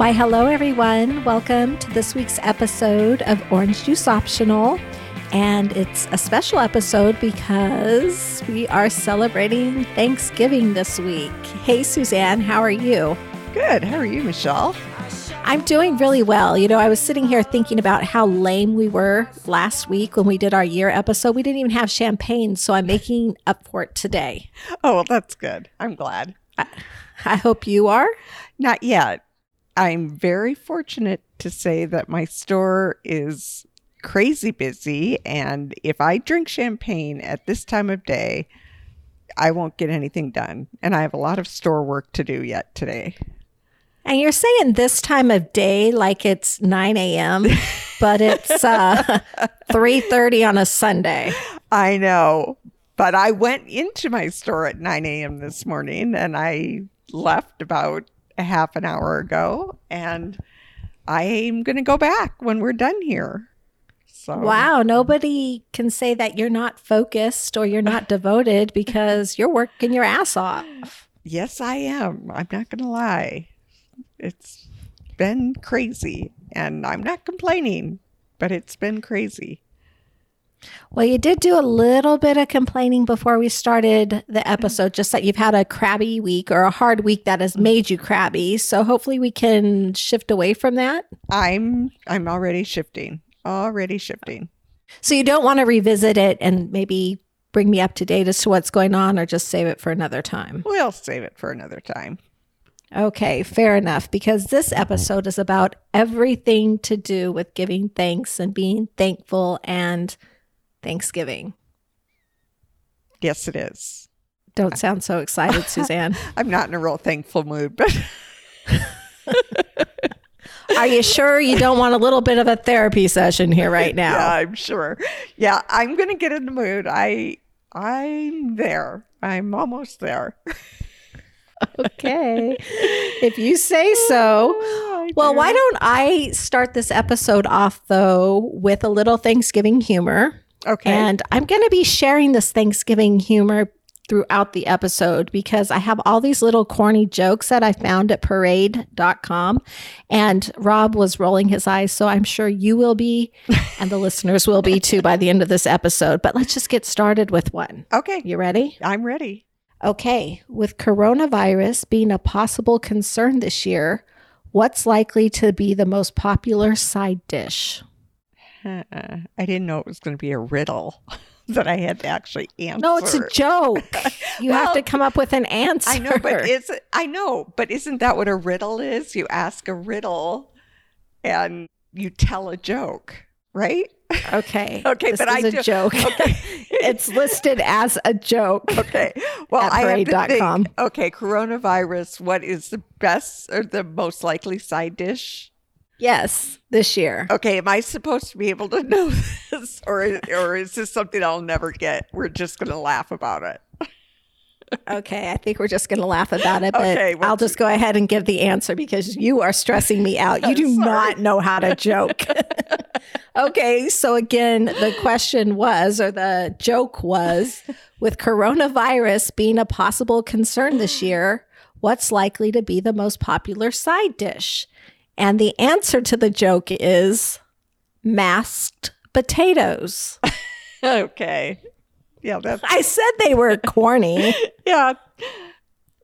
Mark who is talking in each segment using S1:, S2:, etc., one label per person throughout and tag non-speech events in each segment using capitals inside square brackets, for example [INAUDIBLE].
S1: Why, hello, everyone. Welcome to this week's episode of Orange Juice Optional. And it's a special episode because we are celebrating Thanksgiving this week. Hey, Suzanne, how are you?
S2: Good. How are you, Michelle?
S1: I'm doing really well. You know, I was sitting here thinking about how lame we were last week when we did our year episode. We didn't even have champagne, so I'm making up for it today.
S2: Oh, well, that's good. I'm glad.
S1: I, I hope you are.
S2: Not yet. I'm very fortunate to say that my store is crazy busy. And if I drink champagne at this time of day, I won't get anything done. And I have a lot of store work to do yet today.
S1: And you're saying this time of day like it's 9 a.m., [LAUGHS] but it's uh, 3.30 on a Sunday.
S2: I know. But I went into my store at 9 a.m. this morning and I left about a half an hour ago. And I'm going to go back when we're done here.
S1: So. Wow, nobody can say that you're not focused or you're not devoted [LAUGHS] because you're working your ass off.
S2: Yes, I am. I'm not going to lie. It's been crazy and I'm not complaining, but it's been crazy.
S1: Well, you did do a little bit of complaining before we started the mm-hmm. episode, just that you've had a crabby week or a hard week that has mm-hmm. made you crabby. So hopefully we can shift away from that.
S2: I'm I'm already shifting already shifting.
S1: So you don't want to revisit it and maybe bring me up to date as to what's going on or just save it for another time?
S2: We'll save it for another time.
S1: Okay, fair enough. Because this episode is about everything to do with giving thanks and being thankful and Thanksgiving.
S2: Yes, it is.
S1: Don't sound so excited, [LAUGHS] Suzanne.
S2: I'm not in a real thankful mood, but.
S1: Are you sure you don't want a little bit of a therapy session here right [LAUGHS] now?
S2: yeah, I'm sure. Yeah, I'm going to get in the mood. I I'm there. I'm almost there. [LAUGHS]
S1: okay. If you say so. Oh, well, why don't I start this episode off though with a little Thanksgiving humor?
S2: Okay.
S1: And I'm going to be sharing this Thanksgiving humor throughout the episode because I have all these little corny jokes that I found at parade.com. And Rob was rolling his eyes. So I'm sure you will be, and the listeners will be too by the end of this episode. But let's just get started with one.
S2: Okay.
S1: You ready?
S2: I'm ready.
S1: Okay. With coronavirus being a possible concern this year, what's likely to be the most popular side dish?
S2: Uh, [LAUGHS] I didn't know it was going to be a riddle. [LAUGHS] that I had to actually answer.
S1: No, it's a joke. [LAUGHS] You well, have to come up with an answer.
S2: I know, but is I know, but isn't that what a riddle is? You ask a riddle and you tell a joke, right?
S1: Okay.
S2: okay,
S1: this
S2: but
S1: is
S2: I
S1: a
S2: do,
S1: joke. Okay. it's listed as a joke.
S2: Okay. Well, I have to think, okay, coronavirus, what is the best or the most likely side dish?
S1: Yes, this year.
S2: Okay, am I supposed to be able to [LAUGHS] know this, or or is this something I'll never get? We're just going to laugh about it.
S1: okay, I think we're just going to laugh about it, but okay, I'll just go ahead and give the answer because you are stressing me out. You do [LAUGHS] not know how to joke. [LAUGHS] okay, so again, the question was, or the joke was, with coronavirus being a possible concern this year, what's likely to be the most popular side dish? And the answer to the joke is masked potatoes. [LAUGHS]
S2: okay. Yeah, that's
S1: I said they were [LAUGHS] corny.
S2: yeah.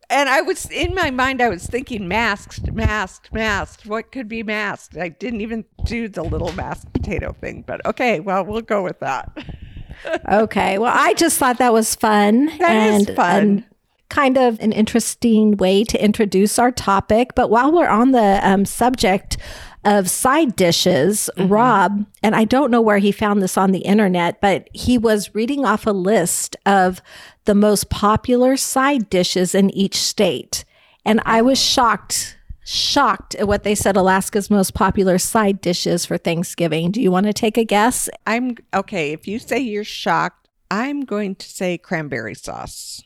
S2: And I was in my mind I was thinking masked, masked, masked. What could be masked? I didn't even do the little masked potato thing, but okay, well, we'll go with that. [LAUGHS]
S1: okay. Well, I just thought that was fun.
S2: That and, is fun.
S1: Kind of an interesting way to introduce our topic. But while we're on the um, subject of side dishes, mm-hmm. Rob, and I don't know where he found this on the internet, but he was reading off a list of the most popular side dishes in each state. And I was shocked, shocked at what they said Alaska's most popular side dishes for Thanksgiving. Do you want to take a guess?
S2: I'm okay. If you say you're shocked, I'm going to say cranberry sauce.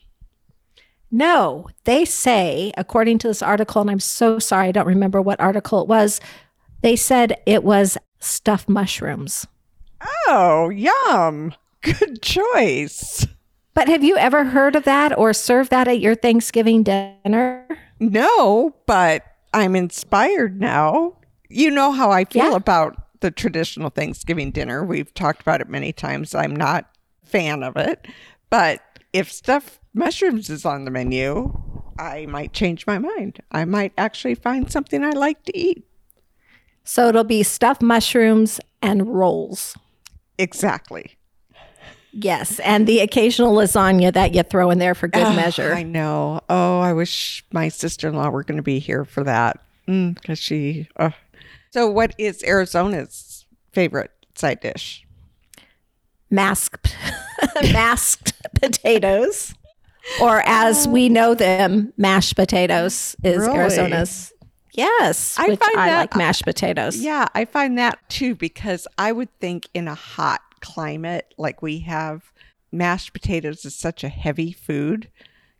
S1: No, they say, according to this article, and I'm so sorry, I don't remember what article it was, they said it was stuffed mushrooms.
S2: Oh, yum. Good choice.
S1: But have you ever heard of that or served that at your Thanksgiving dinner?
S2: No, but I'm inspired now. You know how I feel yeah. about the traditional Thanksgiving dinner. We've talked about it many times. I'm not fan of it, but if stuffed mushrooms is on the menu, I might change my mind. I might actually find something I like to eat.
S1: So it'll be stuffed mushrooms and rolls.
S2: Exactly.
S1: Yes, and the occasional lasagna that you throw in there for good oh, measure.
S2: I know. Oh, I wish my sister in law were going to be here for that because mm, she. Uh. So, what is Arizona's favorite side dish?
S1: Masked, [LAUGHS] masked potatoes, or as we know them, mashed potatoes is really? Arizona's Yes, I find I that, like mashed potatoes.
S2: Yeah, I find that too because I would think in a hot climate like we have, mashed potatoes is such a heavy food.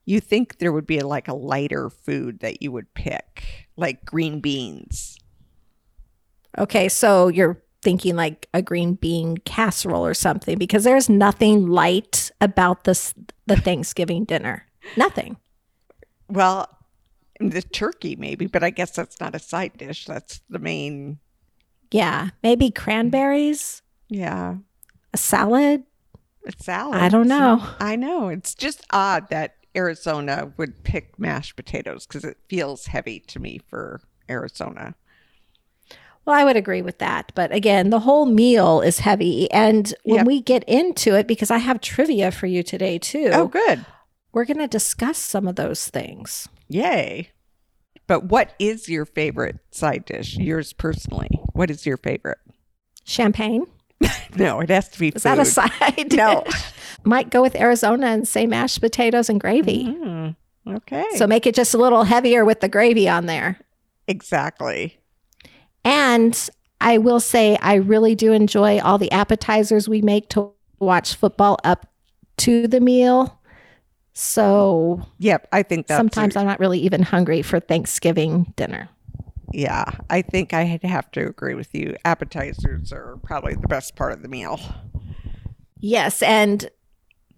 S2: You think there would be like a lighter food that you would pick, like green beans.
S1: Okay, so you're thinking like a green bean casserole or something because there's nothing light about this the Thanksgiving dinner. Nothing.
S2: Well, the turkey maybe, but I guess that's not a side dish. That's the main.
S1: Yeah, maybe cranberries.
S2: Yeah,
S1: a salad.
S2: A salad.
S1: I don't know.
S2: I know. It's just odd that Arizona would pick mashed potatoes because it feels heavy to me for Arizona.
S1: Well, I would agree with that. But again, the whole meal is heavy. And when yep. we get into it, because I have trivia for you today, too.
S2: Oh, good.
S1: We're going to discuss some of those things.
S2: Yay. But what is your favorite side dish? Yours personally. What is your favorite?
S1: Champagne. [LAUGHS]
S2: no, it has to be.
S1: Is food. that a side? [LAUGHS]
S2: no.
S1: Might go with Arizona and say mashed potatoes and gravy.
S2: Mm, okay.
S1: So make it just a little heavier with the gravy on there.
S2: Exactly.
S1: And I will say, I really do enjoy all the appetizers we make to watch football up to the meal. So,
S2: yep, I think that
S1: sometimes I'm not really even hungry for Thanksgiving dinner.
S2: Yeah, I think I'd have to agree with you. Appetizers are probably the best part of the meal.
S1: Yes, and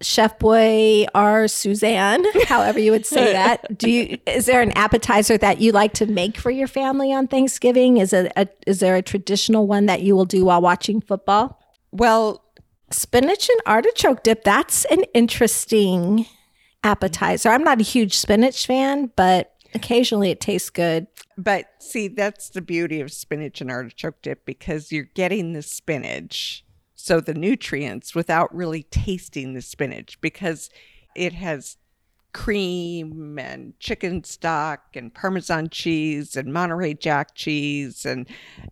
S1: Chef Boy or Suzanne, however you would say that. Do you is there an appetizer that you like to make for your family on Thanksgiving? Is it a, is there a traditional one that you will do while watching football?
S2: Well,
S1: spinach and artichoke dip, that's an interesting appetizer. I'm not a huge spinach fan, but occasionally it tastes good.
S2: But see, that's the beauty of spinach and artichoke dip because you're getting the spinach, so the nutrients, without really tasting the spinach because it has cream and chicken stock and parmesan cheese and monterey jack cheese and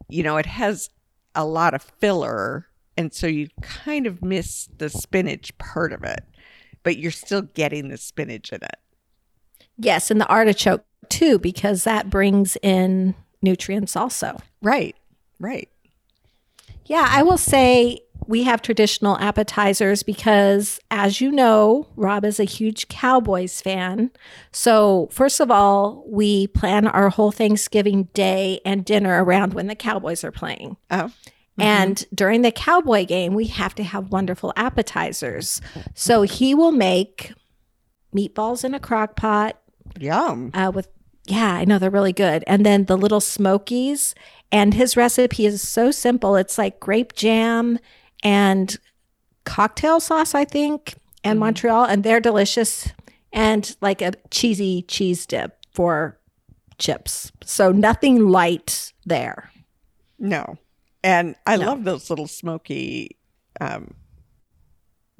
S2: you know it has a lot of filler and so you kind of miss the spinach part of it but you're still getting the spinach in it.
S1: Yes, and the artichoke too, because that brings in nutrients also.
S2: Right, right.
S1: Yeah, I will say we have traditional appetizers because, as you know, Rob is a huge Cowboys fan. So, first of all, we plan our whole Thanksgiving day and dinner around when the Cowboys are playing.
S2: Oh.
S1: Mm-hmm. And during the cowboy game, we have to have wonderful appetizers. So he will make meatballs in a crock pot.
S2: Yum.
S1: Uh, with yeah, I know they're really good. And then the little smokies. And his recipe is so simple. It's like grape jam and cocktail sauce, I think, and mm. Montreal, and they're delicious. And like a cheesy cheese dip for chips. So nothing light there.
S2: No. And I no. love those little smoky, um,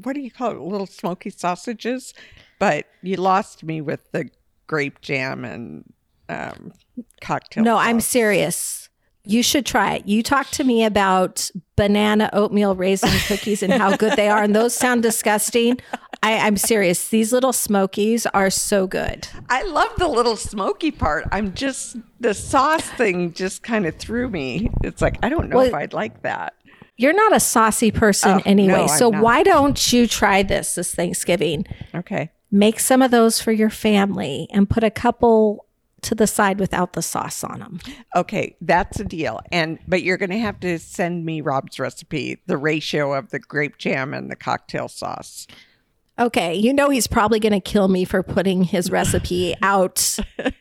S2: what do you call it? Little smoky sausages. But you lost me with the grape jam and um, cocktail.
S1: No,
S2: sauce.
S1: I'm serious. You should try it. You talked to me about banana oatmeal raisin cookies and how good they are, and those sound disgusting. I, I'm serious. These little smokies are so good.
S2: I love the little smoky part. I'm just the sauce thing just kind of threw me. It's like I don't know well, if I'd like that.
S1: You're not a saucy person oh, anyway, no, so why don't you try this this Thanksgiving?
S2: Okay.
S1: Make some of those for your family and put a couple to the side without the sauce on them.
S2: Okay, that's a deal. And but you're going to have to send me Rob's recipe, the ratio of the grape jam and the cocktail sauce.
S1: Okay, you know he's probably going to kill me for putting his recipe [LAUGHS] out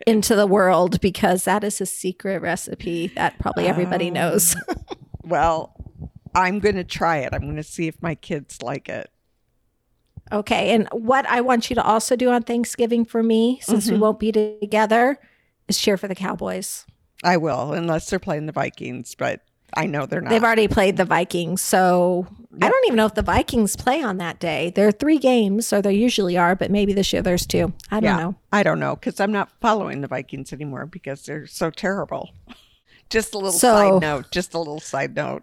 S1: into the world because that is a secret recipe that probably everybody um, knows. [LAUGHS]
S2: well, I'm going to try it. I'm going to see if my kids like it.
S1: Okay, and what I want you to also do on Thanksgiving for me, since mm-hmm. we won't be together, is cheer for the Cowboys.
S2: I will, unless they're playing the Vikings, but I know they're not.
S1: They've already played the Vikings, so yep. I don't even know if the Vikings play on that day. There are three games, or there usually are, but maybe this year there's two. I don't yeah, know.
S2: I don't know because I'm not following the Vikings anymore because they're so terrible. [LAUGHS] just a little so, side note. Just a little side note.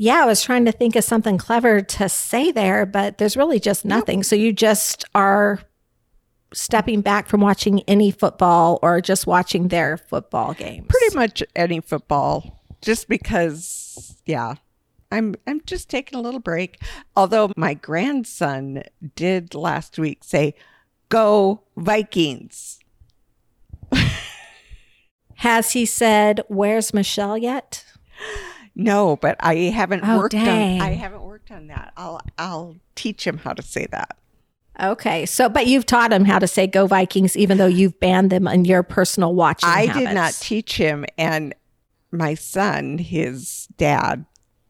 S1: Yeah, I was trying to think of something clever to say there, but there's really just nothing. Yep. So you just are stepping back from watching any football or just watching their football games?
S2: Pretty much any football just because, yeah, I'm I'm just taking a little break. Although my grandson did last week say, "Go Vikings." [LAUGHS]
S1: Has he said, "Where's Michelle?" yet?
S2: No, but I haven't oh, worked dang. on I haven't worked on that. I'll I'll teach him how to say that.
S1: Okay. So, but you've taught him how to say "Go Vikings," even though you've banned them in your personal watching.
S2: I
S1: habits.
S2: did not teach him, and my son, his dad,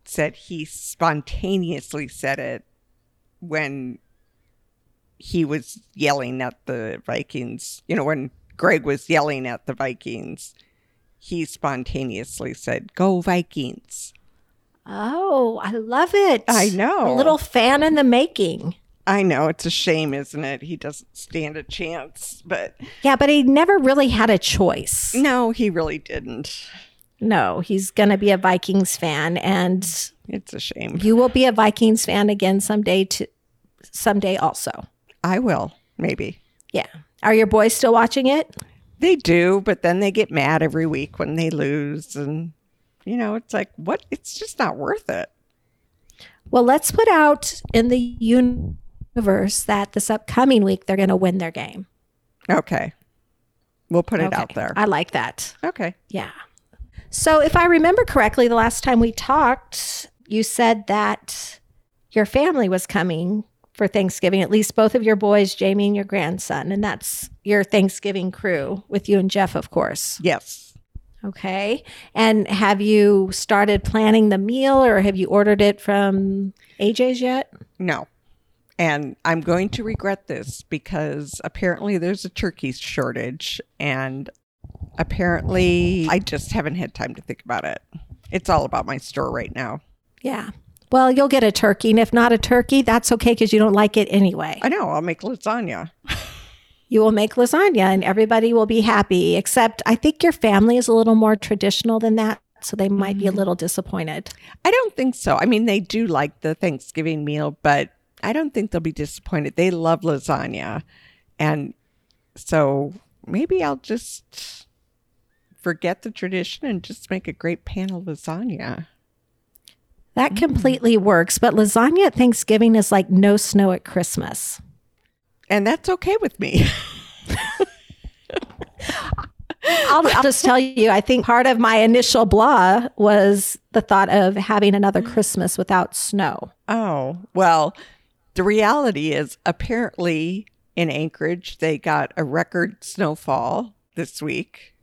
S2: said he spontaneously said it when he was yelling at the Vikings. You know, when Greg was yelling at the Vikings, he spontaneously said, Go Vikings.
S1: Oh, I love it.
S2: I know.
S1: A little fan in the making.
S2: I know it's a shame, isn't it? He doesn't stand a chance, but
S1: yeah, but he never really had a choice.
S2: No, he really didn't.
S1: No, he's going to be a Vikings fan and
S2: it's a shame.
S1: You will be a Vikings fan again someday to someday also.
S2: I will, maybe.
S1: Yeah. Are your boys still watching it?
S2: They do, but then they get mad every week when they lose and you know, it's like what it's just not worth it.
S1: Well, let's put out in the universe that this upcoming week they're going to win their game.
S2: Okay. We'll put it okay. out there.
S1: I like that.
S2: Okay.
S1: Yeah. So, if I remember correctly, the last time we talked, you said that your family was coming for Thanksgiving, at least both of your boys, Jamie and your grandson. And that's your Thanksgiving crew with you and Jeff, of course.
S2: Yes.
S1: Okay. And have you started planning the meal or have you ordered it from AJ's yet?
S2: No. And I'm going to regret this because apparently there's a turkey shortage and apparently I just haven't had time to think about it. It's all about my store right now.
S1: Yeah. Well, you'll get a turkey. And if not a turkey, that's okay because you don't like it anyway.
S2: I know. I'll make lasagna. [LAUGHS]
S1: you will make lasagna and everybody will be happy, except I think your family is a little more traditional than that. So they might mm-hmm. be a mm-hmm. little disappointed.
S2: I don't think so. I mean, they do like the Thanksgiving meal, but I don't think they'll be disappointed. They love lasagna. And so maybe I'll just forget the tradition and just make a great pan of lasagna.
S1: That mm. completely works, but lasagna at Thanksgiving is like no snow at Christmas.
S2: And that's okay with me. [LAUGHS]
S1: I'll, I'll, just tell you, I think part of my initial blah was the thought of having another Christmas without snow.
S2: Oh, well, the reality is apparently in Anchorage, they got a record snowfall this week.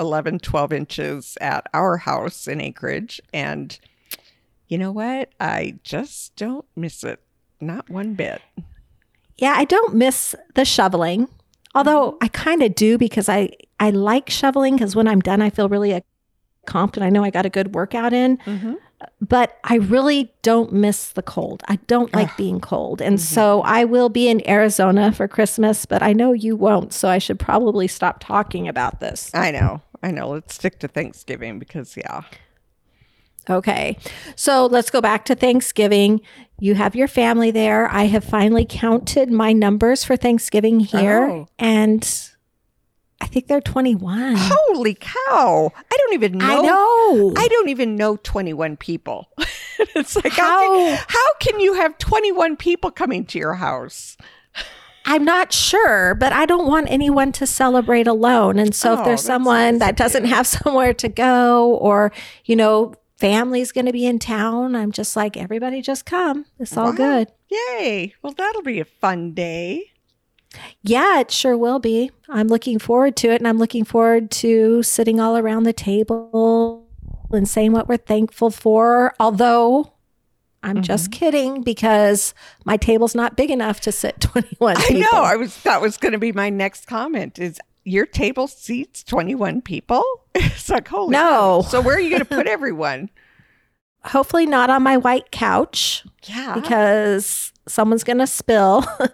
S2: 11, 12 inches at our house in Anchorage. And you know what? I just don't miss it. Not one bit.
S1: Yeah, I don't miss the shoveling. Although I kind of do because I, I like shoveling because when I'm done, I feel really accomplished and I know I got a good workout in. Mm-hmm but I really don't miss the cold. I don't like being cold. And mm-hmm. so I will be in Arizona for Christmas, but I know you won't. So I should probably stop talking about this.
S2: I know. I know. Let's stick to Thanksgiving because, yeah.
S1: Okay. So let's go back to Thanksgiving. You have your family there. I have finally counted my numbers for Thanksgiving here. Oh. And I think they're 21.
S2: Holy cow. I don't even know.
S1: I know.
S2: I don't even know 21 people. [LAUGHS] it's like, how, how can, how can you have 21 people coming to your house?
S1: I'm not sure, but I don't want anyone to celebrate alone. And so oh, if there's someone that doesn't have [LAUGHS] somewhere to go or, you know, family's going to be in town, I'm just like, everybody just come. It's all wow. good.
S2: Yay. Well, that'll be a fun day.
S1: Yeah, it sure will be. I'm looking forward to it. And I'm looking forward to sitting all around the table and saying what we're thankful for. Although I'm mm-hmm. just kidding because my table's not big enough to sit [LAUGHS] 21
S2: people. I know. I was that was going to be my next comment is your table seats 21 people? [LAUGHS] it's like, holy
S1: No.
S2: So where are you going [LAUGHS] to put everyone?
S1: Hopefully not on my white couch.
S2: Yeah.
S1: Because someone's going to spill. [LAUGHS] and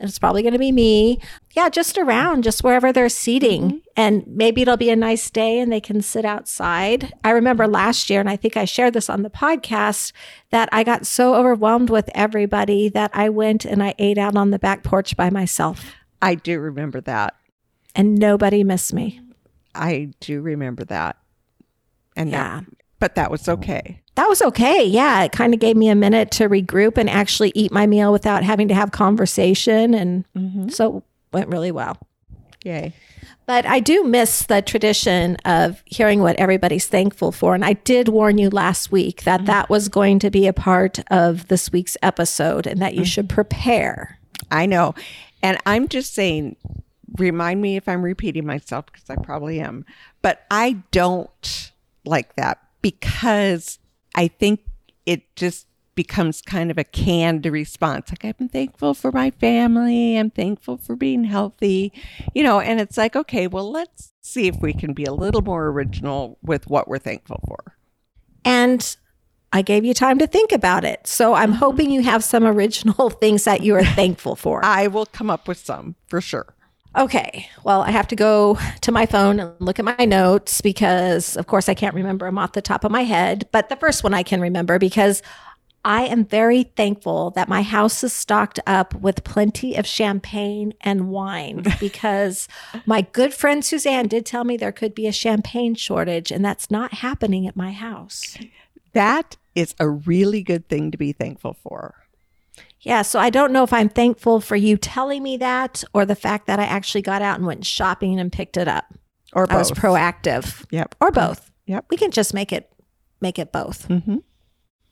S1: it's probably going to be me. Yeah, just around, just wherever they're seating. Mm-hmm. And maybe it'll be a nice day and they can sit outside. I remember last year, and I think I shared this on the podcast, that I got so overwhelmed with everybody that I went and I ate out on the back porch by myself.
S2: I do remember that.
S1: And nobody missed me.
S2: I do remember that. And yeah. That, but that was okay.
S1: That was okay. Yeah. It kind of gave me a minute to regroup and actually eat my meal without having to have conversation. And mm-hmm. so went really well.
S2: Yay.
S1: But I do miss the tradition of hearing what everybody's thankful for. And I did warn you last week that mm-hmm. that was going to be a part of this week's episode and that you mm-hmm. should prepare.
S2: I know. And I'm just saying, remind me if I'm repeating myself because I probably am. But I don't like that because I think it just becomes kind of a canned response. Like, I'm thankful for my family. I'm thankful for being healthy, you know, and it's like, okay, well, let's see if we can be a little more original with what we're thankful for.
S1: And I gave you time to think about it. So I'm mm-hmm. hoping you have some original [LAUGHS] things that you are thankful for.
S2: I will come up with some for sure.
S1: Okay. Well, I have to go to my phone and look at my notes because, of course, I can't remember them off the top of my head. But the first one I can remember because I am very thankful that my house is stocked up with plenty of champagne and wine [LAUGHS] because my good friend Suzanne did tell me there could be a champagne shortage, and that's not happening at my house.
S2: That is a really good thing to be thankful for.
S1: Yeah, so I don't know if I'm thankful for you telling me that or the fact that I actually got out and went shopping and picked it up.
S2: Or both. I
S1: was proactive.
S2: Yep.
S1: Or both.
S2: Yep.
S1: We can just make it make it both.
S2: Mm-hmm.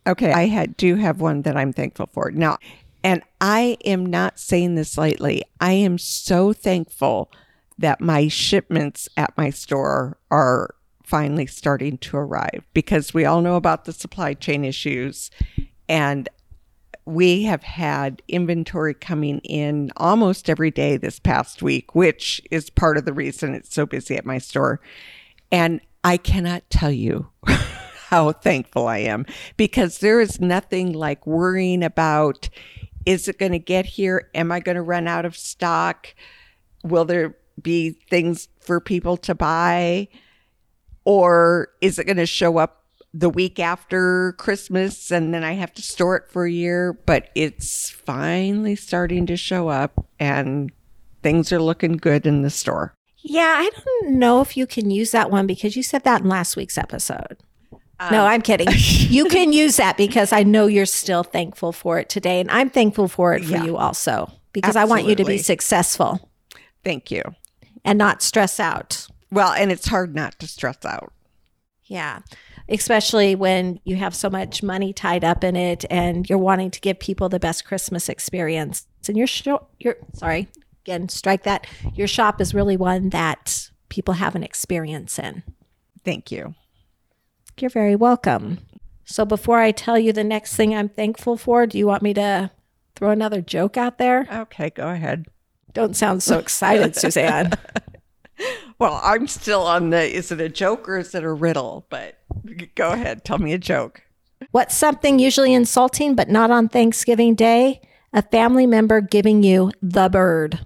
S2: Okay, I had, do have one that I'm thankful for. Now, and I am not saying this lightly. I am so thankful that my shipments at my store are finally starting to arrive because we all know about the supply chain issues and we have had inventory coming in almost every day this past week, which is part of the reason it's so busy at my store. And I cannot tell you [LAUGHS] how thankful I am because there is nothing like worrying about is it going to get here? Am I going to run out of stock? Will there be things for people to buy? Or is it going to show up the week after Christmas and then I have to store it for a year, but it's finally starting to show up and things are looking good in the store.
S1: Yeah, I don't know if you can use that one because you said that in last week's episode. Um, no, I'm kidding. [LAUGHS] you can use that because I know you're still thankful for it today. And I'm thankful for it for yeah, you also because absolutely. I want you to be successful.
S2: Thank you.
S1: And not stress out.
S2: Well, and it's hard not to stress out.
S1: Yeah especially when you have so much money tied up in it and you're wanting to give people the best Christmas experience. And your shop, your sorry, again, strike that. Your shop is really one that people have an experience in.
S2: Thank you.
S1: You're very welcome. So before I tell you the next thing I'm thankful for, do you want me to throw another joke out there?
S2: Okay, go ahead.
S1: Don't sound so excited, [LAUGHS] Suzanne.
S2: well, I'm still on the is it a joke or is it a riddle? But go ahead, tell me a joke.
S1: What's something usually insulting but not on Thanksgiving Day? A family member giving you the bird.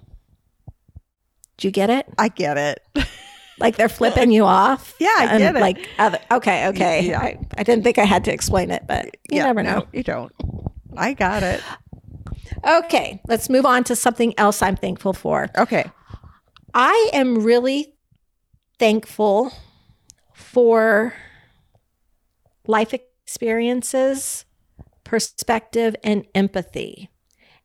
S1: Do you get it?
S2: I get it. [LAUGHS]
S1: like they're flipping you off.
S2: Yeah, I get it.
S1: Like other, okay, okay. Yeah. I, I didn't think I had to explain it, but you yeah, never know. No,
S2: you don't. I got it.
S1: Okay, let's move on to something else I'm thankful for.
S2: Okay.
S1: I am really thankful for life experiences, perspective, and empathy.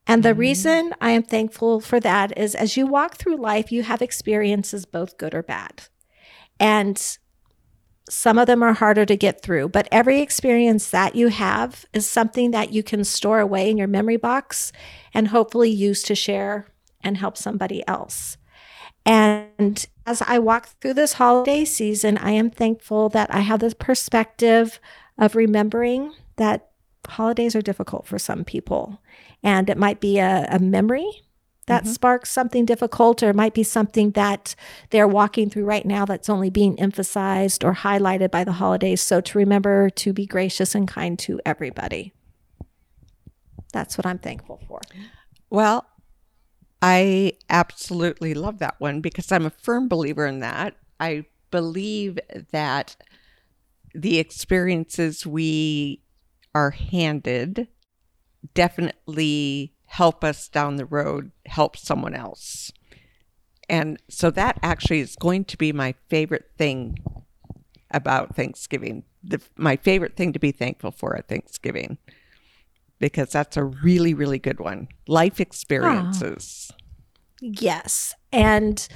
S1: And the mm-hmm. reason I am thankful for that is as you walk through life, you have experiences both good or bad. And Some of them are harder to get through, but every experience that you have is something that you can store away in your memory box and hopefully use to share and help somebody else. And as I walk through this holiday season, I am thankful that I have this perspective of remembering that holidays are difficult for some people. And it might be a, a memory that mm-hmm. sparks something difficult, or it might be something that they're walking through right now that's only being emphasized or highlighted by the holidays. So to remember to be gracious and kind to everybody. That's what I'm thankful for.
S2: Well, I absolutely love that one because I'm a firm believer in that. I believe that the experiences we are handed definitely help us down the road, help someone else. And so that actually is going to be my favorite thing about Thanksgiving. The, my favorite thing to be thankful for at Thanksgiving because that's a really, really good one. Life experiences. Oh.
S1: Yes. And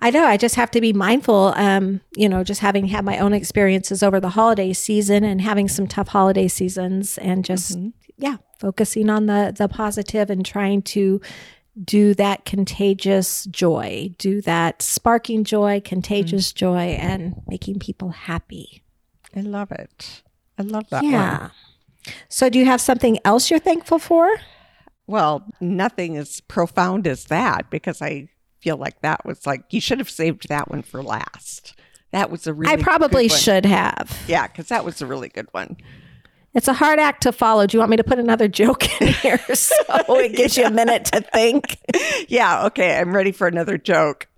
S1: I know I just have to be mindful, um, you know, just having had my own experiences over the holiday season and having some tough holiday seasons and just, mm-hmm. yeah, focusing on the, the positive and trying to do that contagious joy, do that sparking joy, contagious mm-hmm. joy, and making people happy.
S2: I love it. I love that yeah. One.
S1: So, do you have something else you're thankful for?
S2: Well, nothing as profound as that because I feel like that was like you should have saved that one for last. That was a really
S1: I probably should have.
S2: Yeah, because that was a really good one.
S1: It's a hard act to follow. Do you want me to put another joke in [LAUGHS] here [LAUGHS] so it gives you a minute to think? [LAUGHS]
S2: Yeah, okay. I'm ready for another joke.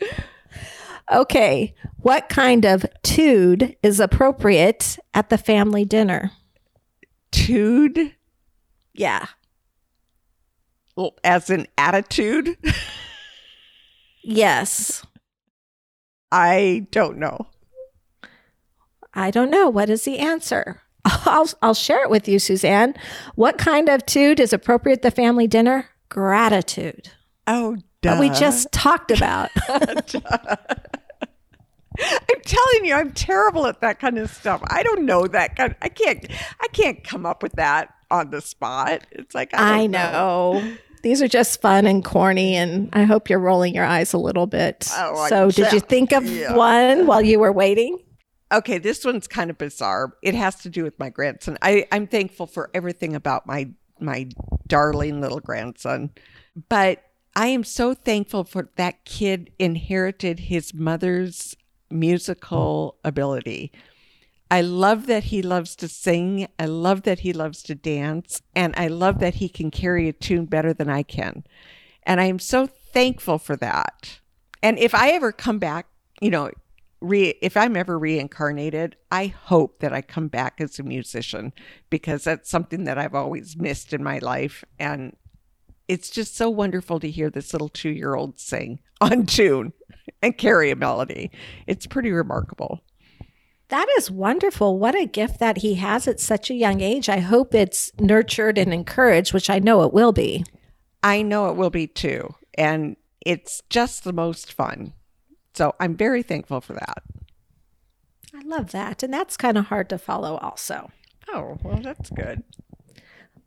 S1: Okay. What kind of tood is appropriate at the family dinner?
S2: Tude?
S1: Yeah.
S2: As an attitude? [LAUGHS]
S1: yes.
S2: I don't know.
S1: I don't know. What is the answer? [LAUGHS] I'll, I'll share it with you, Suzanne. What kind of tude is appropriate at the family dinner? Gratitude.
S2: Oh, duh.
S1: we just talked about. [LAUGHS] [LAUGHS]
S2: I'm telling you, I'm terrible at that kind of stuff. I don't know that kind. Of, I can't. I can't come up with that on the spot. It's like I,
S1: I know. know. These are just fun and corny, and I hope you're rolling your eyes a little bit. Oh, so, did you think of yeah. one while you were waiting?
S2: Okay, this one's kind of bizarre. It has to do with my grandson. I, I'm thankful for everything about my my darling little grandson, but I am so thankful for that kid inherited his mother's musical ability. I love that he loves to sing. I love that he loves to dance. And I love that he can carry a tune better than I can. And I am so thankful for that. And if I ever come back, you know, re- if I'm ever reincarnated, I hope that I come back as a musician because that's something that I've always missed in my life. And it's just so wonderful to hear this little two year old sing [LAUGHS] on tune and carry a melody. It's pretty remarkable.
S1: That is wonderful. What a gift that he has at such a young age. I hope it's nurtured and encouraged, which I know it will be.
S2: I know it will be too. And it's just the most fun. So I'm very thankful for that.
S1: I love that. And that's kind of hard to follow, also.
S2: Oh, well, that's good.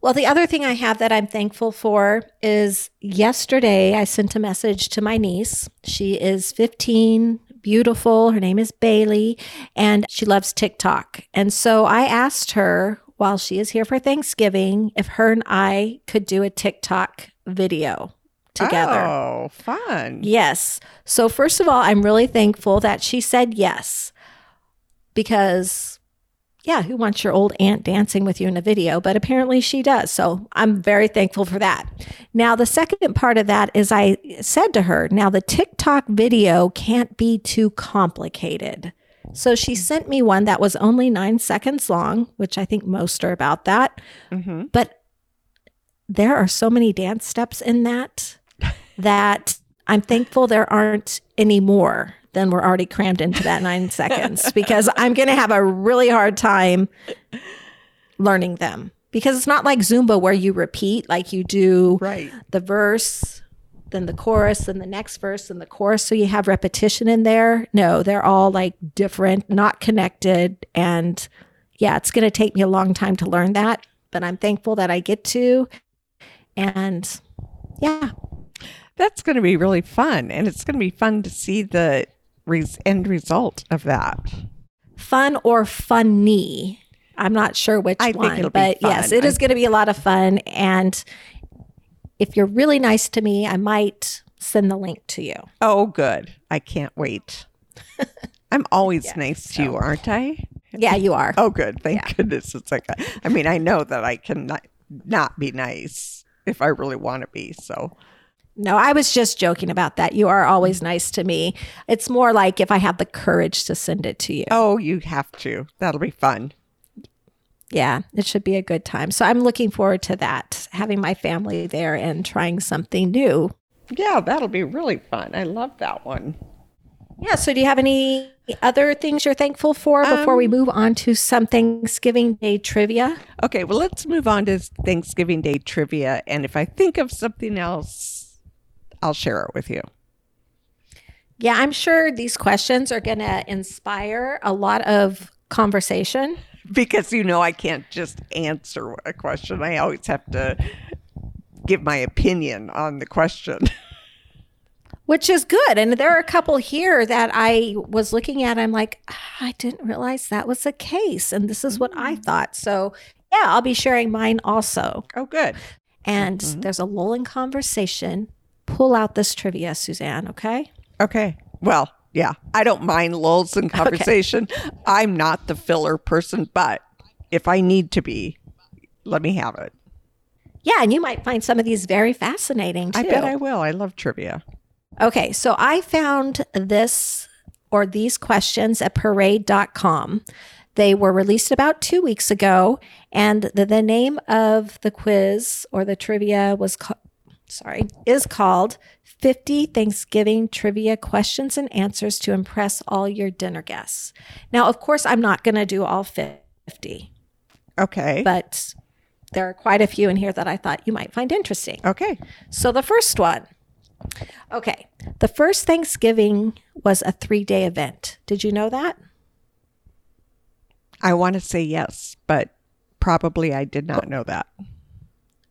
S1: Well, the other thing I have that I'm thankful for is yesterday I sent a message to my niece. She is 15, beautiful. Her name is Bailey, and she loves TikTok. And so I asked her while she is here for Thanksgiving if her and I could do a TikTok video together.
S2: Oh, fun.
S1: Yes. So, first of all, I'm really thankful that she said yes because yeah, who wants your old aunt dancing with you in a video? But apparently she does. So I'm very thankful for that. Now, the second part of that is I said to her, now the TikTok video can't be too complicated. So she sent me one that was only nine seconds long, which I think most are about that. Mm-hmm. But there are so many dance steps in that that I'm thankful there aren't any more then we're already crammed into that nine [LAUGHS] seconds because I'm going to have a really hard time learning them because it's not like Zumba where you repeat like you do
S2: right.
S1: the verse, then the chorus, then the next verse, and the chorus. So you have repetition in there. No, they're all like different, not connected. And yeah, it's going to take me a long time to learn that, but I'm thankful that I get to. And yeah.
S2: That's going to be really fun. And it's going to be fun to see the res- end result of that.
S1: Fun or funny. I'm not sure which
S2: I
S1: one, but yes, it I- is going to be a lot of fun. And if you're really nice to me, I might send the link to you.
S2: Oh, good. I can't wait. [LAUGHS] I'm always yeah, nice so. to you, aren't I?
S1: Yeah, you are.
S2: Oh, good. Thank yeah. goodness. It's like, I mean, I know that I can not, not be nice if I really want to be. So,
S1: no, I was just joking about that. You are always nice to me. It's more like if I have the courage to send it to you.
S2: Oh, you have to. That'll be fun
S1: yeah, it should be a good time. So I'm looking forward to that, having my family there and trying something new.
S2: Yeah, that'll be really fun. I love that one.
S1: Yeah. So, do you have any other things you're thankful for before um, we move on to some Thanksgiving Day trivia?
S2: Okay. Well, let's move on to Thanksgiving Day trivia. And if I think of something else, I'll share it with you.
S1: Yeah, I'm sure these questions are going to inspire a lot of conversation
S2: because you know I can't just answer a question. I always have to give my opinion on the question. [LAUGHS]
S1: Which is good. And there are a couple here that I was looking at. I'm like, I didn't realize that was the case. And this is what I mm. thought. So, yeah, I'll be sharing mine also.
S2: Oh, good.
S1: And mm-hmm. there's a lull in conversation. Pull out this trivia, Suzanne, okay?
S2: Okay. Well, yeah, I don't mind lulls in [LAUGHS] conversation. Okay. I'm not the filler person, but if I need to be, let me have it.
S1: Yeah, and you might find some of these very fascinating too. I
S2: bet I will. I love trivia.
S1: Okay, so I found this or these questions at parade.com. They were released about two weeks ago, and the, the name of the quiz or the trivia was, sorry, is called 50 Thanksgiving trivia questions and answers to impress all your dinner guests. Now, of course, I'm not going to do all 50.
S2: Okay.
S1: But there are quite a few in here that I thought you might find interesting.
S2: Okay.
S1: So the first one. Okay. The first Thanksgiving was a three day event. Did you know that?
S2: I want to say yes, but probably I did not know that.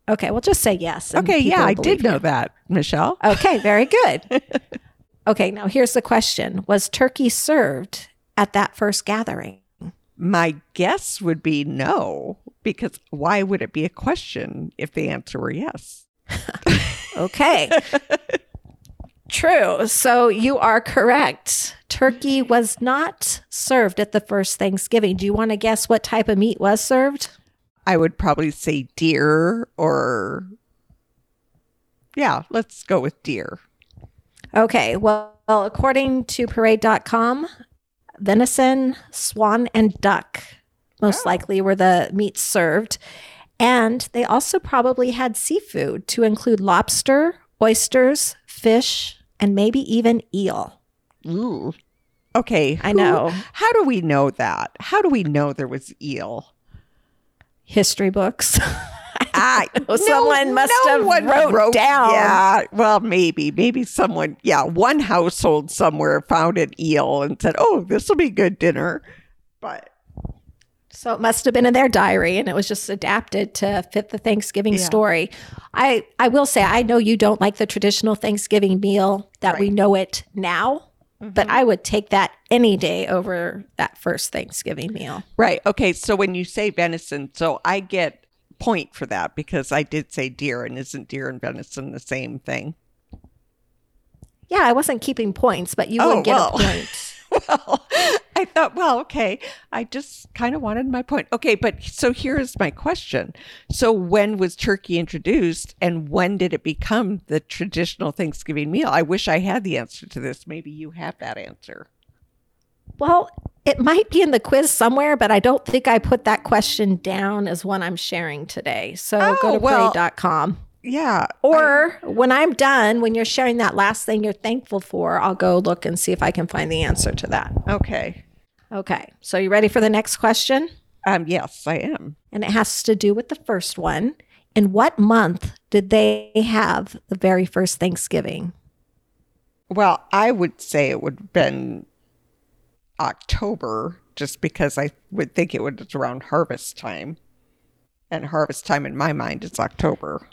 S1: Okay, well, just say yes.
S2: Okay, yeah, I did know that, Michelle.
S1: Okay, very good. [LAUGHS] okay, now here's the question Was turkey served at that first gathering?
S2: My guess would be no, because why would it be a question if the answer were yes? [LAUGHS]
S1: okay. True. So you are correct. Turkey was not served at the first Thanksgiving. Do you want to guess what type of meat was served?
S2: I would probably say deer or yeah, let's go with deer.
S1: Okay. Well, well according to parade.com, venison, swan, and duck most oh. likely were the meats served. And they also probably had seafood to include lobster, oysters, fish, and maybe even eel.
S2: Ooh. Okay.
S1: I know.
S2: how do we know that? How do we know there was eel?
S1: History books. [LAUGHS]
S2: Ah, I
S1: know. Someone no, must no have one wrote, wrote down.
S2: Yeah, well, maybe, maybe someone. Yeah, one household somewhere found an eel and said, "Oh, this will be good dinner." But
S1: so it must have been in their diary, and it was just adapted to fit the Thanksgiving yeah. story. I I will say, I know you don't like the traditional Thanksgiving meal that right. we know it now. Mm-hmm. But I would take that any day over that first Thanksgiving meal.
S2: Right. Okay. So when you say venison, so I get point for that because I did say deer, and isn't deer and venison the same thing?
S1: Yeah, I wasn't keeping points, but you oh, would get well. a point. [LAUGHS]
S2: well, [LAUGHS] I thought, well, okay, I just kind of wanted my point. Okay, but so here's my question. So when was turkey introduced and when did it become the traditional Thanksgiving meal? I wish I had the answer to this. Maybe you have that answer.
S1: Well, it might be in the quiz somewhere, but I don't think I put that question down as one I'm sharing today. So oh, go to oh, well, parade.com.
S2: Yeah.
S1: Or I, when I'm done, when you're sharing that last thing you're thankful for, I'll go look and see if I can find the answer to that.
S2: Okay.
S1: Okay. So you ready for the next question?
S2: Um yes, I am.
S1: And it has to do with the first one. In what month did they have the very first Thanksgiving?
S2: Well, I would say it would have been October, just because I would think it was around harvest time. And harvest time in my mind is October.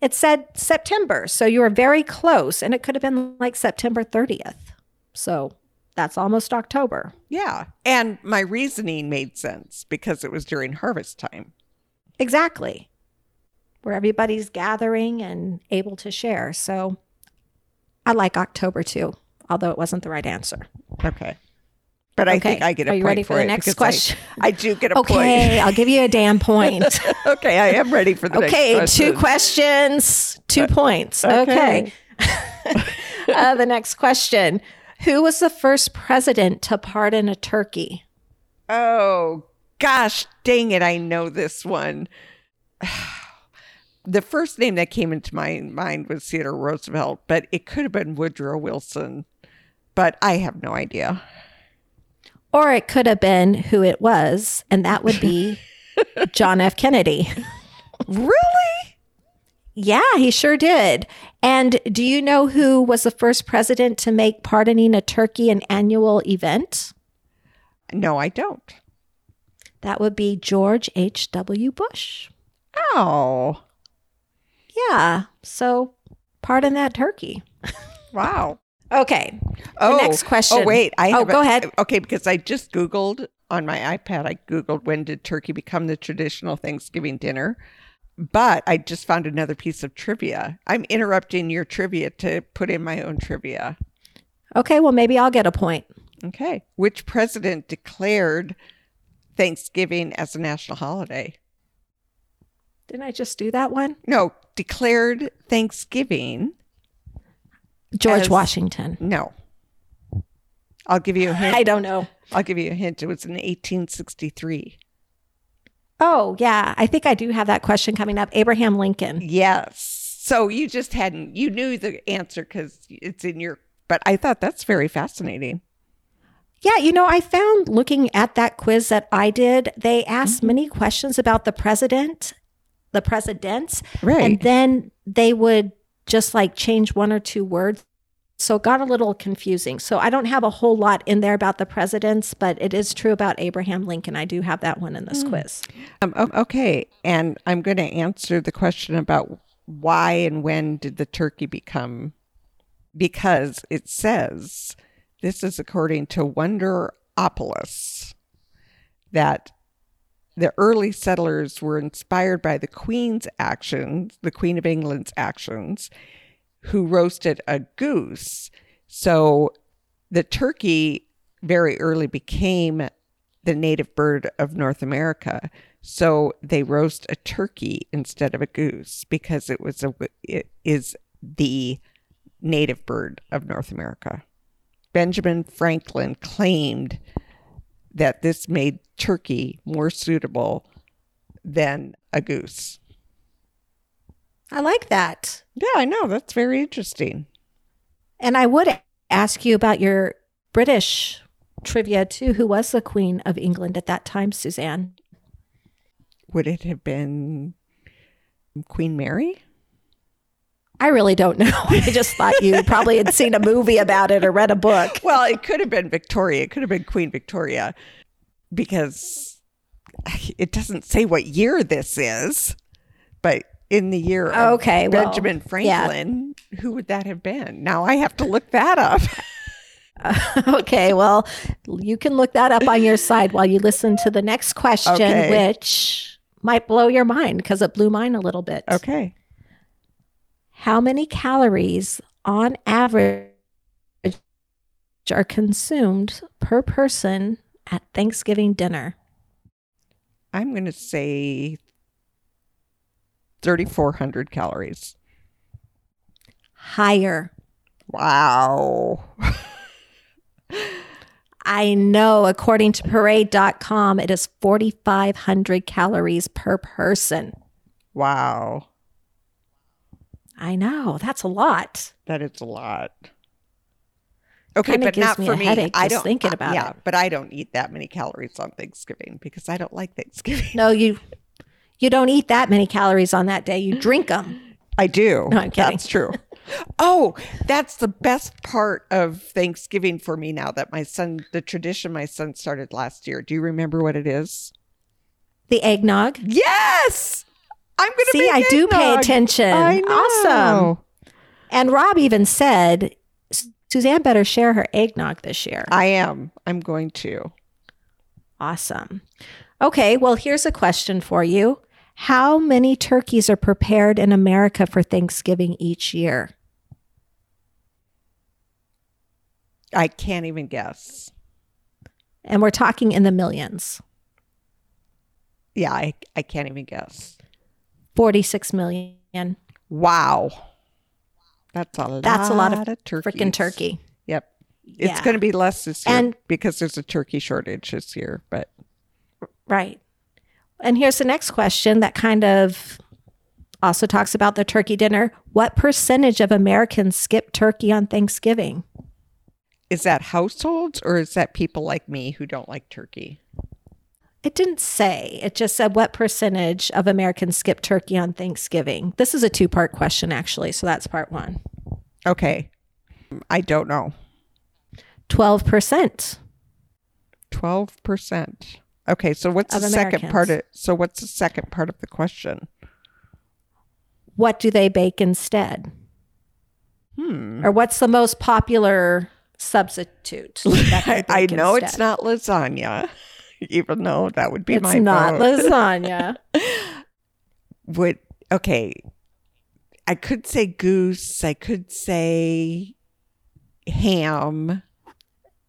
S1: It said September. So you were very close. And it could have been like September 30th. So that's almost October.
S2: Yeah. And my reasoning made sense because it was during harvest time.
S1: Exactly. Where everybody's gathering and able to share. So I like October too, although it wasn't the right answer.
S2: Okay. But I okay. think I get a Are
S1: you
S2: point
S1: ready for,
S2: for
S1: the next question?
S2: I, [LAUGHS] I, do get a
S1: okay,
S2: point.
S1: Okay, I'll give you a damn point. [LAUGHS]
S2: okay, I am ready for the
S1: okay,
S2: next
S1: question. Okay, two questions, two uh, points. Okay. okay. [LAUGHS] uh, the next question Who was the first president to pardon a turkey?
S2: Oh, gosh dang it. I know this one. [SIGHS] the first name that came into my mind was Theodore Roosevelt, but it could have been Woodrow Wilson. But I have no idea.
S1: Or it could have been who it was, and that would be [LAUGHS] John F. Kennedy.
S2: Really?
S1: Yeah, he sure did. And do you know who was the first president to make pardoning a turkey an annual event?
S2: No, I don't.
S1: That would be George H.W. Bush.
S2: Oh.
S1: Yeah. So pardon that turkey. [LAUGHS]
S2: Wow.
S1: Okay. Oh, next question.
S2: Oh, wait. I
S1: oh, go
S2: a,
S1: ahead.
S2: Okay, because I just Googled on my iPad, I Googled when did turkey become the traditional Thanksgiving dinner. But I just found another piece of trivia. I'm interrupting your trivia to put in my own trivia.
S1: Okay, well, maybe I'll get a point.
S2: Okay. Which president declared Thanksgiving as a national holiday?
S1: Didn't I just do that one?
S2: No, declared Thanksgiving.
S1: George as, Washington.
S2: No. I'll give you a hint.
S1: I don't know.
S2: I'll give you a hint. It was in 1863.
S1: Oh, yeah. I think I do have that question coming up. Abraham Lincoln.
S2: Yes. So you just hadn't, you knew the answer because it's in your, but I thought that's very fascinating.
S1: Yeah, you know, I found looking at that quiz that I did, they asked mm-hmm. many questions about the president the presidents.
S2: Right.
S1: And then they would just like change one or two words. So it got a little confusing. So I don't have a whole lot in there about the presidents, but it is true about Abraham Lincoln. I do have that one in this mm. quiz.
S2: Um, okay. And I'm going to answer the question about why and when did the turkey become, because it says, this is according to Wonderopolis, that the early settlers were inspired by the Queen's actions, the Queen of England's actions, who roasted a goose. So the turkey very early became the native bird of North America. So they roast a turkey instead of a goose because it was a it is the native bird of North America. Benjamin Franklin claimed that this made turkey more suitable than a goose.
S1: I like that.
S2: Yeah, I know. That's very interesting.
S1: And I would ask you about your British trivia too. Who was the Queen of England at that time, Suzanne?
S2: Would it have been Queen Mary?
S1: I really don't know. [LAUGHS] I just thought you probably had seen a movie about it or read a book.
S2: Well, it could have been Victoria. It could have been Queen Victoria because it doesn't say what year this is, but in the year okay, of Benjamin well, Franklin, yeah. who would that have been? Now I have to look that up.
S1: Uh, [LAUGHS] [LAUGHS] okay, well, you can look that up on your side while you listen to the next question, okay. which might blow your mind because it blew mine a little bit.
S2: Okay.
S1: How many calories on average are consumed per person at Thanksgiving dinner?
S2: I'm going to say 3,400 calories.
S1: Higher.
S2: Wow. [LAUGHS]
S1: I know. According to parade.com, it is 4,500 calories per person.
S2: Wow.
S1: I know. That's a lot.
S2: That is a lot. Okay, but not for me.
S1: I don't thinking about
S2: yeah,
S1: it.
S2: but I don't eat that many calories on Thanksgiving because I don't like Thanksgiving.
S1: No, you You don't eat that many calories on that day. You drink them.
S2: I do. No, I'm kidding. That's true. Oh, that's the best part of Thanksgiving for me now that my son, the tradition my son started last year. Do you remember what it is?
S1: The eggnog.
S2: Yes. I'm going to
S1: see. I do pay attention. Awesome. And Rob even said Suzanne better share her eggnog this year.
S2: I am. I'm going to.
S1: Awesome. Okay. Well, here's a question for you. How many turkeys are prepared in America for Thanksgiving each year?
S2: I can't even guess.
S1: And we're talking in the millions.
S2: Yeah, I, I can't even guess.
S1: 46 million.
S2: Wow. That's a lot. That's a lot of, of
S1: freaking turkey.
S2: Yep. Yeah. It's going to be less this year and, because there's a turkey shortage this year, but
S1: right. And here's the next question that kind of also talks about the turkey dinner. What percentage of Americans skip turkey on Thanksgiving?
S2: Is that households or is that people like me who don't like turkey?
S1: It didn't say. It just said what percentage of Americans skip turkey on Thanksgiving. This is a two part question, actually. So that's part one.
S2: Okay. I don't know.
S1: 12%.
S2: 12%. Okay. So what's the Americans. second part of so what's the second part of the question?
S1: What do they bake instead?
S2: Hmm.
S1: Or what's the most popular substitute? [LAUGHS]
S2: I, know instead? it's not lasagna. [LAUGHS] even though that would be
S1: it's
S2: my
S1: not vote. lasagna. [LAUGHS]
S2: would okay. I could say goose. I could say ham.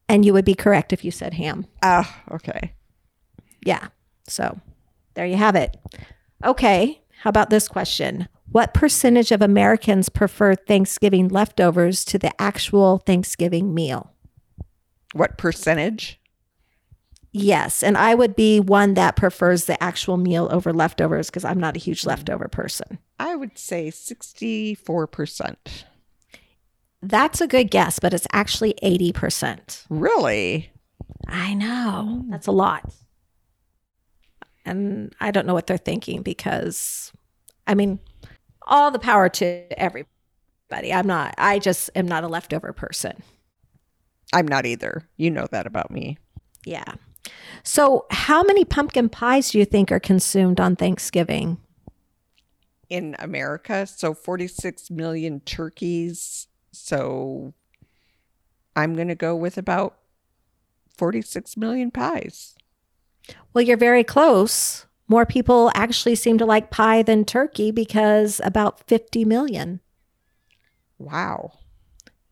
S1: And you would be correct if you said ham.
S2: Ah, uh, okay.
S1: Yeah. So there you have it. Okay. How about this question? What percentage of Americans prefer Thanksgiving leftovers to the actual Thanksgiving meal?
S2: What percentage?
S1: Yes. And I would be one that prefers the actual meal over leftovers because I'm not a huge mm-hmm. leftover person.
S2: I would say 64%.
S1: That's a good guess, but it's actually 80%.
S2: Really?
S1: I know. Mm. That's a lot. And I don't know what they're thinking because, I mean, all the power to everybody. I'm not, I just am not a leftover person.
S2: I'm not either. You know that about me.
S1: Yeah. So, how many pumpkin pies do you think are consumed on Thanksgiving?
S2: In America, so 46 million turkeys. So, I'm going to go with about 46 million pies.
S1: Well, you're very close. More people actually seem to like pie than turkey because about 50 million.
S2: Wow.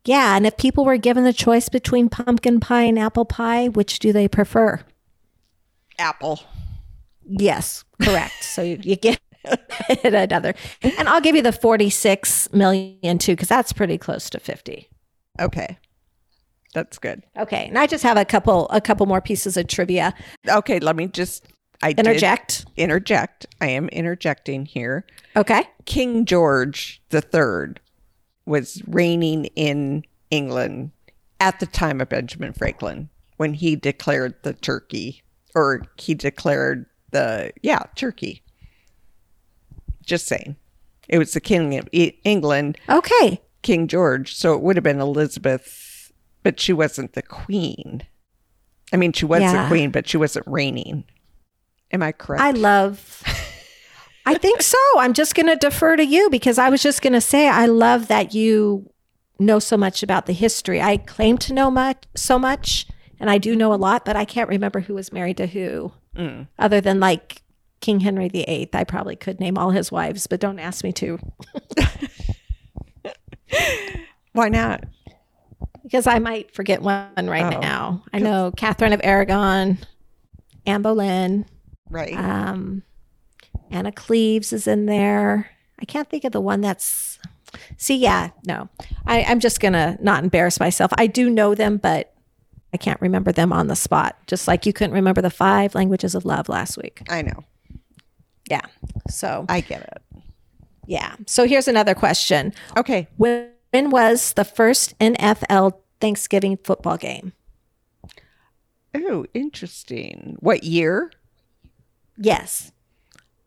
S1: Yeah. And if people were given the choice between pumpkin pie and apple pie, which do they prefer?
S2: Apple.
S1: Yes, correct. so you, you get [LAUGHS] another. And I'll give you the 46 million too, because that's pretty close to 50.
S2: Okay. That's good.
S1: Okay. And I just have a couple a couple more pieces of trivia.
S2: Okay, let me just I
S1: interject.
S2: interject. I am interjecting here.
S1: Okay.
S2: King George the Third was reigning in England at the time of Benjamin Franklin when he declared the turkey or he declared the yeah turkey. Just saying, it was the king of England.
S1: Okay,
S2: King George. So it would have been Elizabeth, but she wasn't the queen. I mean, she was yeah. the queen, but she wasn't reigning. Am I correct?
S1: I love. I think [LAUGHS] so. I'm just going to defer to you because I was just going to say I love that you know so much about the history. I claim to know much so much and I do know a lot, but I can't remember who was married to who, mm. other than like King Henry VIII. I probably could name all his wives, but don't ask me to. [LAUGHS]
S2: Why not?
S1: Because I might forget one right oh. now. I know Catherine of Aragon, Anne Boleyn,
S2: right?
S1: Um, Anna Cleves is in there. I can't think of the one that's. See, yeah, no, I, I'm just gonna not embarrass myself. I do know them, but I can't remember them on the spot, just like you couldn't remember the five languages of love last week.
S2: I know.
S1: Yeah. So
S2: I get it.
S1: Yeah. So here's another question.
S2: Okay.
S1: When, when was the first NFL Thanksgiving football game?
S2: Oh, interesting. What year?
S1: Yes.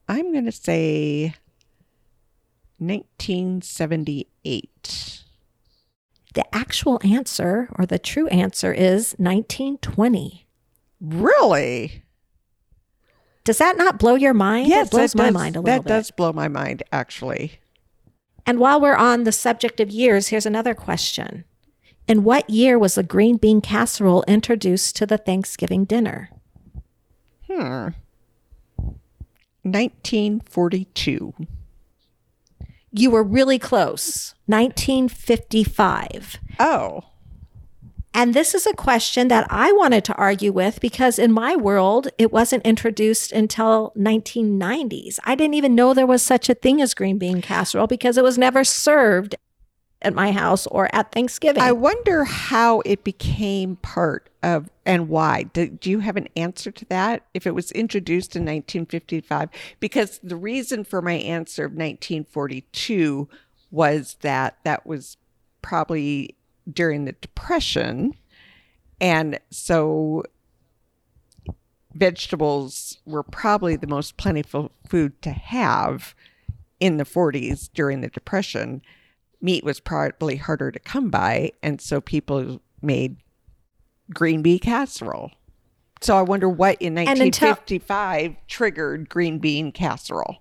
S2: I'm going to say 1978.
S1: The actual answer, or the true answer, is 1920.
S2: Really?
S1: Does that not blow your mind?
S2: Yes,
S1: it blows my
S2: does,
S1: mind a little
S2: that
S1: bit.
S2: does blow my mind, actually.
S1: And while we're on the subject of years, here's another question. In what year was the green bean casserole introduced to the Thanksgiving dinner?
S2: Hmm. 1942.
S1: You were really close. 1955.
S2: Oh.
S1: And this is a question that I wanted to argue with because in my world, it wasn't introduced until 1990s. I didn't even know there was such a thing as green bean casserole because it was never served at my house or at Thanksgiving.
S2: I wonder how it became part of and why. Do, do, you have an answer to that? If it was introduced in 1955? Because the reason for my answer of 1942 was that that was probably during the Depression. And so vegetables were probably the most plentiful food to have in the 40s during the Depression meat was probably harder to come by. And so people made green bean casserole. So I wonder what in 1955 until, triggered green bean casserole.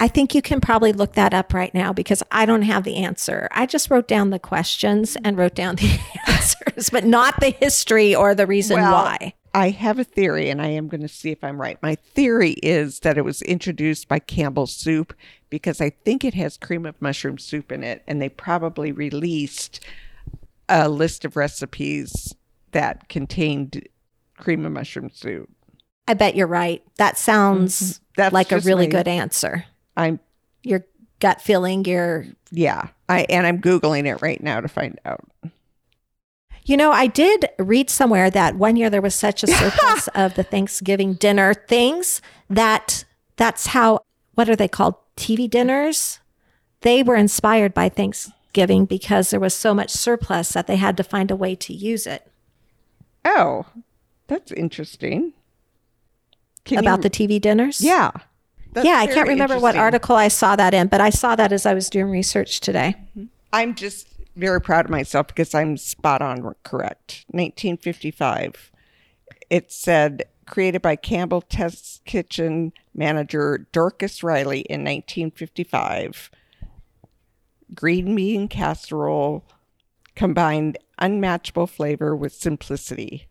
S1: I think you can probably look that up right now because I don't have the answer. I just wrote down the questions and wrote down the [LAUGHS] answers, but not the history or the reason
S2: well,
S1: why.
S2: I have a theory and I am going to see if I'm right. My theory is that it was introduced by Campbell's Soup because I think it has cream of mushroom soup in it and they probably released a list of recipes that contained cream of mushroom soup.
S1: I bet you're right. That sounds mm-hmm. That's like a really my, good answer.
S2: I'm
S1: your gut feeling, your
S2: Yeah. I and I'm googling it right now to find out.
S1: You know, I did read somewhere that one year there was such a [LAUGHS] surplus of the Thanksgiving dinner things that that's how, what are they called? TV dinners? They were inspired by Thanksgiving because there was so much surplus that they had to find a way to use it.
S2: Oh, that's interesting.
S1: Can About you, the TV dinners?
S2: Yeah.
S1: yeah, I can't remember what article I saw that in, but I saw that as I was doing research today. Mm-hmm.
S2: I'm just very proud of myself because I'm spot on correct. 1955. It said created by Campbell Test Kitchen manager Dorcas Reilly in 1955. Green bean casserole combined unmatchable flavor with simplicity.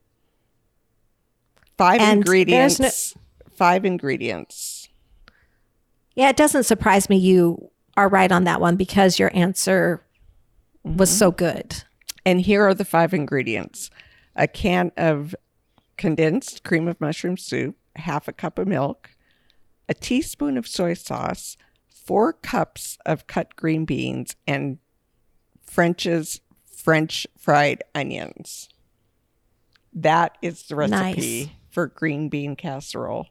S2: Five and ingredients. No- five ingredients.
S1: Yeah, it doesn't surprise me you are right on that one because your answer mm-hmm. was so good.
S2: And here are the five ingredients a can of condensed cream of mushroom soup, half a cup of milk, a teaspoon of soy sauce, four cups of cut green beans, and French's French fried onions. That is the recipe nice. for green bean casserole.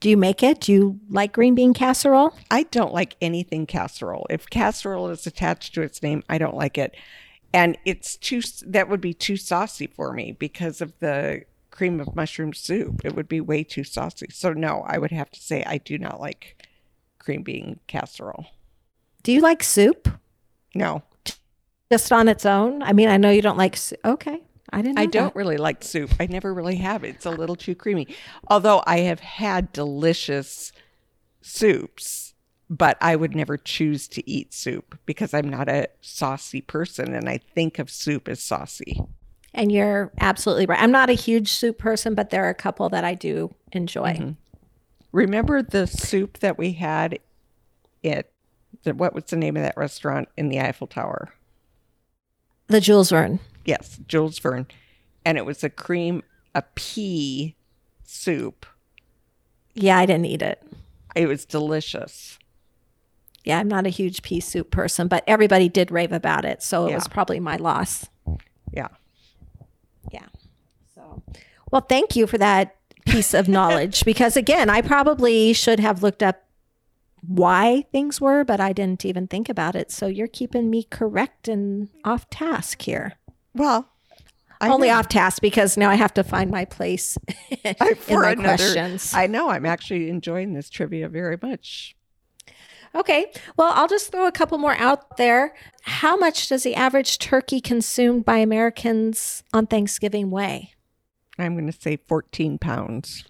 S1: Do you make it? Do you like green bean casserole?
S2: I don't like anything casserole. If casserole is attached to its name, I don't like it. And it's too, that would be too saucy for me because of the cream of mushroom soup. It would be way too saucy. So, no, I would have to say I do not like green bean casserole.
S1: Do you like soup?
S2: No.
S1: Just on its own? I mean, I know you don't like. Okay. I didn't.
S2: I don't really like soup. I never really have. It's a little too creamy. Although I have had delicious soups, but I would never choose to eat soup because I'm not a saucy person, and I think of soup as saucy.
S1: And you're absolutely right. I'm not a huge soup person, but there are a couple that I do enjoy. Mm-hmm.
S2: Remember the soup that we had at the, what was the name of that restaurant in the Eiffel Tower?
S1: The Jules Verne.
S2: Yes, Jules Verne. And it was a cream, a pea soup.
S1: Yeah, I didn't eat it.
S2: It was delicious.
S1: Yeah, I'm not a huge pea soup person, but everybody did rave about it. So it yeah. was probably my loss.
S2: Yeah.
S1: Yeah. So, well, thank you for that piece of knowledge [LAUGHS] because, again, I probably should have looked up why things were, but I didn't even think about it. So you're keeping me correct and off task here.
S2: Well,
S1: I only know. off task because now I have to find my place [LAUGHS] in my another, questions.
S2: I know. I'm actually enjoying this trivia very much.
S1: Okay. Well, I'll just throw a couple more out there. How much does the average turkey consumed by Americans on Thanksgiving weigh?
S2: I'm going to say 14 pounds.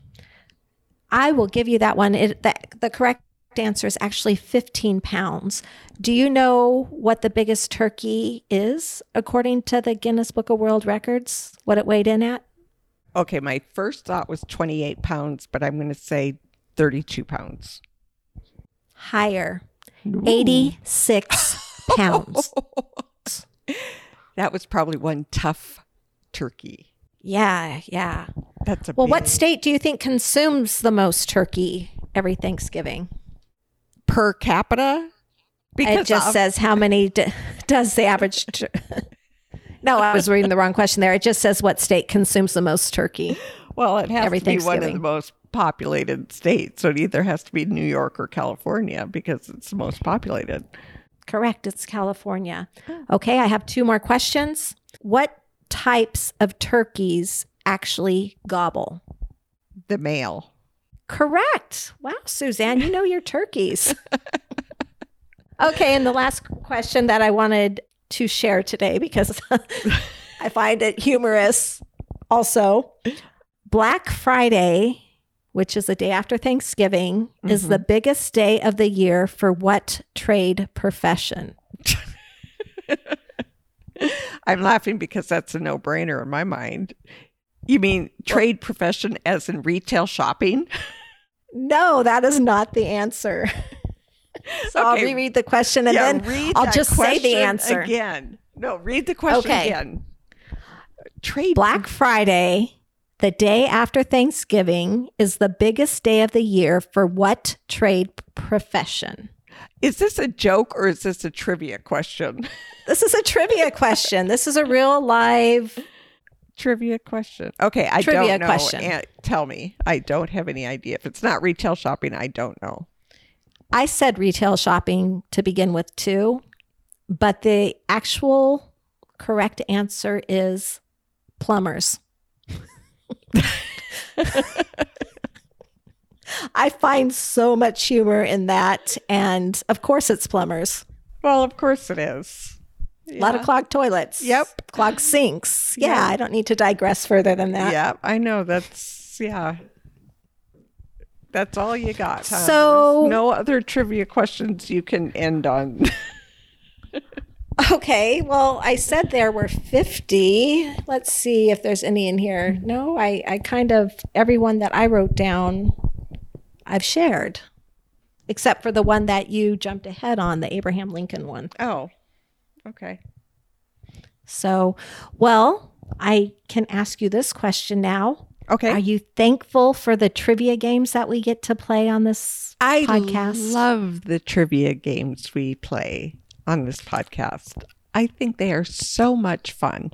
S1: I will give you that one. It, the, the correct answer is actually 15 pounds. Do you know what the biggest turkey is according to the Guinness Book of World Records? What it weighed in at?
S2: Okay, my first thought was 28 pounds, but I'm going to say 32 pounds.
S1: Higher. Ooh. 86 [LAUGHS] pounds.
S2: that was probably one tough turkey.
S1: Yeah, yeah.
S2: That's a
S1: Well, big... what state do you think consumes the most turkey every Thanksgiving?
S2: Per capita?
S1: Because it just of... says how many d- does the average tur- [LAUGHS] No, I was reading the wrong question there. It just says what state consumes the most turkey.
S2: Well, it has every to be one of the most populated states. So it either has to be New York or California because it's the most populated.
S1: Correct. It's California. Oh. Okay, I have two more questions. What types of turkeys actually gobble?
S2: The male.
S1: Correct. Wow, Suzanne, you know your turkeys. [LAUGHS] okay, and the last question that I wanted to share today because [LAUGHS] I find it humorous also. Black Friday, which is the day after Thanksgiving, mm-hmm. is the biggest day of the year for what trade profession? [LAUGHS]
S2: I'm laughing because that's a no brainer in my mind. You mean trade profession as in retail shopping?
S1: No, that is not the answer. [LAUGHS] so okay. I'll reread the question and yeah, then I'll just say the answer
S2: again. No, read the question okay. again.
S1: Trade Black Friday, the day after Thanksgiving, is the biggest day of the year for what trade profession?
S2: Is this a joke or is this a trivia question? [LAUGHS]
S1: This is a trivia question. This is a real live
S2: trivia question. Okay, I trivia don't know. Question. And tell me. I don't have any idea. If it's not retail shopping, I don't know.
S1: I said retail shopping to begin with too, but the actual correct answer is plumbers. [LAUGHS] I find so much humor in that. And of course, it's plumbers.
S2: Well, of course it is.
S1: Yeah. A lot of clogged toilets.
S2: Yep.
S1: Clogged sinks. [LAUGHS] Yeah, yeah, I don't need to digress further than that.
S2: Yeah, I know. That's, yeah. That's all you got. Huh?
S1: So,
S2: There's no other trivia questions you can end on. [LAUGHS]
S1: okay. Well, I said there were 50. Let's see if there's any in here. No, I, I kind of, everyone that I wrote down I've shared, except for the one that you jumped ahead on, the Abraham Lincoln one.
S2: Oh, okay.
S1: So, well, I can ask you this question now.
S2: Okay.
S1: Are you thankful for the trivia games that we get to play on this I podcast?
S2: I love the trivia games we play on this podcast. I think they are so much fun.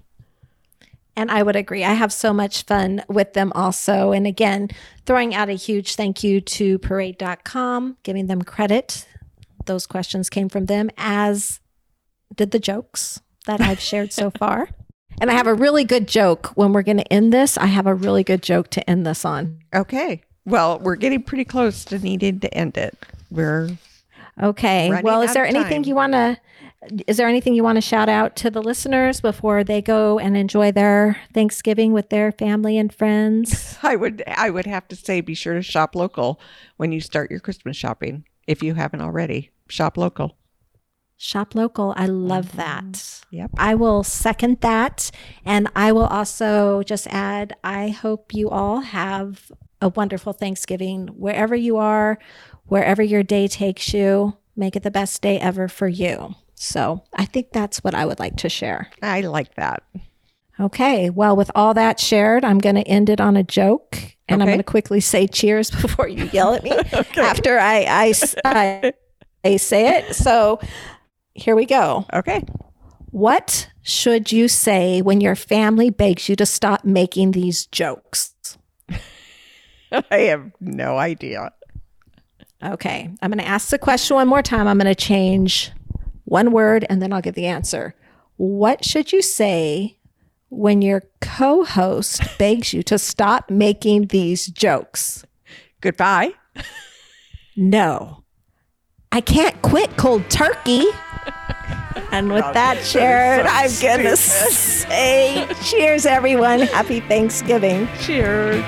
S1: And I would agree. I have so much fun with them also. And again, throwing out a huge thank you to parade.com, giving them credit. Those questions came from them, as did the jokes that I've shared so [LAUGHS] far. And I have a really good joke when we're going to end this. I have a really good joke to end this on.
S2: Okay. Well, we're getting pretty close to needing to end it. We're
S1: okay. Well, is there anything you want to is there anything you want to shout out to the listeners before they go and enjoy their Thanksgiving with their family and friends? [LAUGHS]
S2: I would I would have to say be sure to shop local when you start your Christmas shopping if you haven't already. Shop local.
S1: Shop local. I love mm-hmm. that.
S2: Yep.
S1: I will second that and I will also just add I hope you all have a wonderful Thanksgiving wherever you are, wherever your day takes you. Make it the best day ever for you. So I think that's what I would like to share.
S2: I like that.
S1: Okay. Well, with all that shared, I'm going to end it on a joke. And okay. I'm going to quickly say cheers [LAUGHS] before you yell at me [LAUGHS] okay. after I, I, I, I say it. So here we go.
S2: Okay.
S1: What should you say when your family begs you to stop making these jokes? [LAUGHS]
S2: I have no idea.
S1: Okay. I'm going to ask the question one more time. I'm going to change one word, and then I'll give the answer. What should you say when your co host [LAUGHS] begs you to stop making these jokes?
S2: Goodbye.
S1: No. I can't quit cold turkey. And with that, Sharon, I'm going to say cheers, everyone. Happy Thanksgiving.
S2: Cheers.